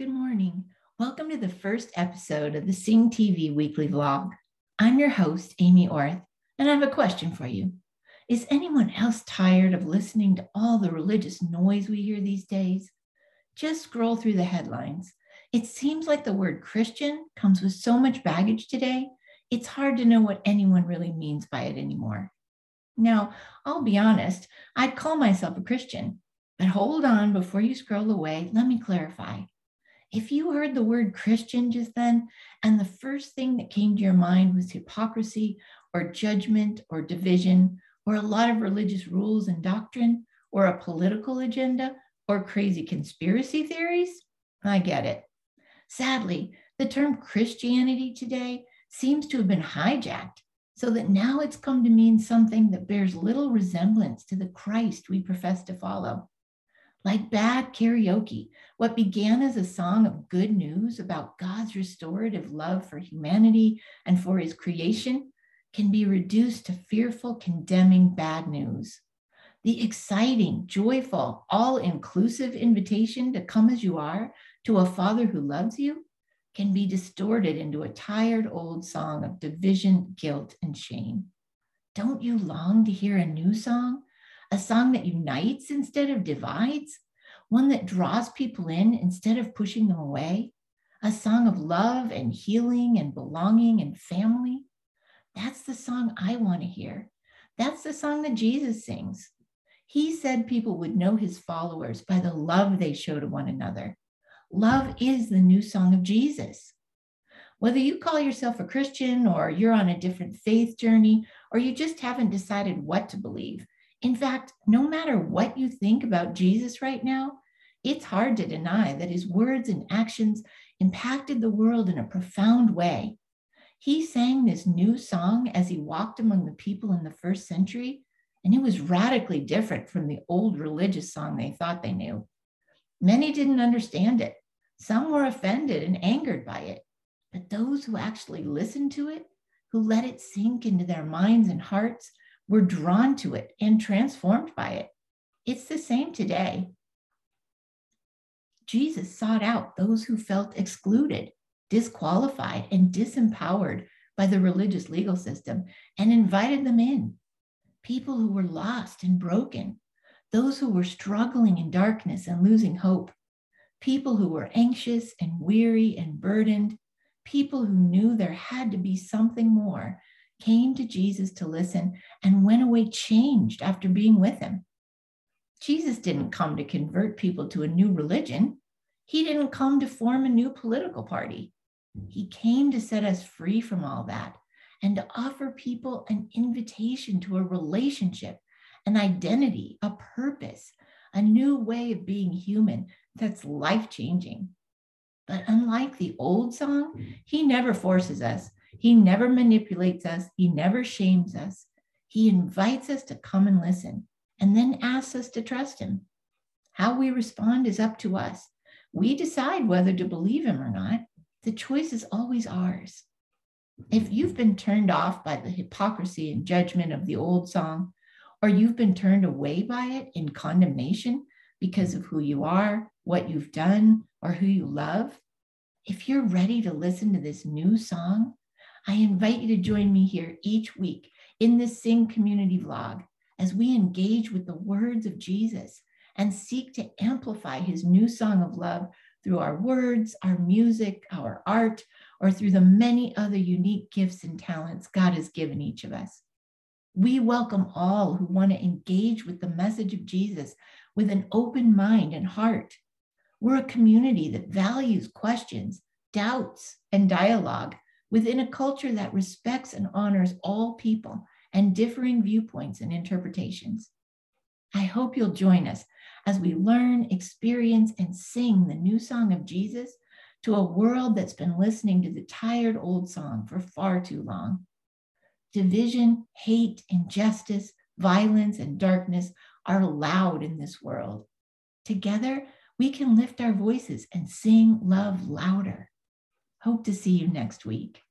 Good morning. Welcome to the first episode of the Sing TV weekly vlog. I'm your host, Amy Orth, and I have a question for you. Is anyone else tired of listening to all the religious noise we hear these days? Just scroll through the headlines. It seems like the word Christian comes with so much baggage today, it's hard to know what anyone really means by it anymore. Now, I'll be honest, I'd call myself a Christian, but hold on before you scroll away, let me clarify. If you heard the word Christian just then, and the first thing that came to your mind was hypocrisy or judgment or division or a lot of religious rules and doctrine or a political agenda or crazy conspiracy theories, I get it. Sadly, the term Christianity today seems to have been hijacked so that now it's come to mean something that bears little resemblance to the Christ we profess to follow like bad karaoke, what began as a song of good news about God's restorative love for humanity and for his creation can be reduced to fearful, condemning bad news. The exciting, joyful, all inclusive invitation to come as you are to a Father who loves you can be distorted into a tired old song of division, guilt, and shame. Don't you long to hear a new song a song that unites instead of divides, one that draws people in instead of pushing them away, a song of love and healing and belonging and family. That's the song I want to hear. That's the song that Jesus sings. He said people would know his followers by the love they show to one another. Love is the new song of Jesus. Whether you call yourself a Christian or you're on a different faith journey or you just haven't decided what to believe, in fact, no matter what you think about Jesus right now, it's hard to deny that his words and actions impacted the world in a profound way. He sang this new song as he walked among the people in the first century, and it was radically different from the old religious song they thought they knew. Many didn't understand it. Some were offended and angered by it. But those who actually listened to it, who let it sink into their minds and hearts, were drawn to it and transformed by it. It's the same today. Jesus sought out those who felt excluded, disqualified, and disempowered by the religious legal system and invited them in. People who were lost and broken, those who were struggling in darkness and losing hope, people who were anxious and weary and burdened, people who knew there had to be something more came to Jesus to listen and went away changed after being with him. Jesus didn't come to convert people to a new religion. He didn't come to form a new political party. He came to set us free from all that and to offer people an invitation to a relationship, an identity, a purpose, a new way of being human that's life changing. But unlike the old song, he never forces us he never manipulates us, He never shames us. He invites us to come and listen and then asks us to trust Him. How we respond is up to us. We decide whether to believe Him or not. The choice is always ours. If you've been turned off by the hypocrisy and judgment of the old song, or you've been turned away by it in condemnation because of who you are, what you've done, or who you love, if you're ready to listen to this new song, I invite you to join me here each week in this Sing community vlog as we engage with the words of Jesus and seek to amplify his new song of love through our words, our music, our art, or through the many other unique gifts and talents God has given each of us. We welcome all who want to engage with the message of Jesus with an open mind and heart. We're a community that values questions, doubts, and dialogue within a culture that respects and honors all people and differing viewpoints and interpretations. I hope you'll join us as we learn, experience, and sing the new song of Jesus to a world that's been listening to the tired old song for far too long. Division, hate, injustice, violence, and darkness are loud in this world. Together, we can lift our voices and sing love louder. Hope to see you next week.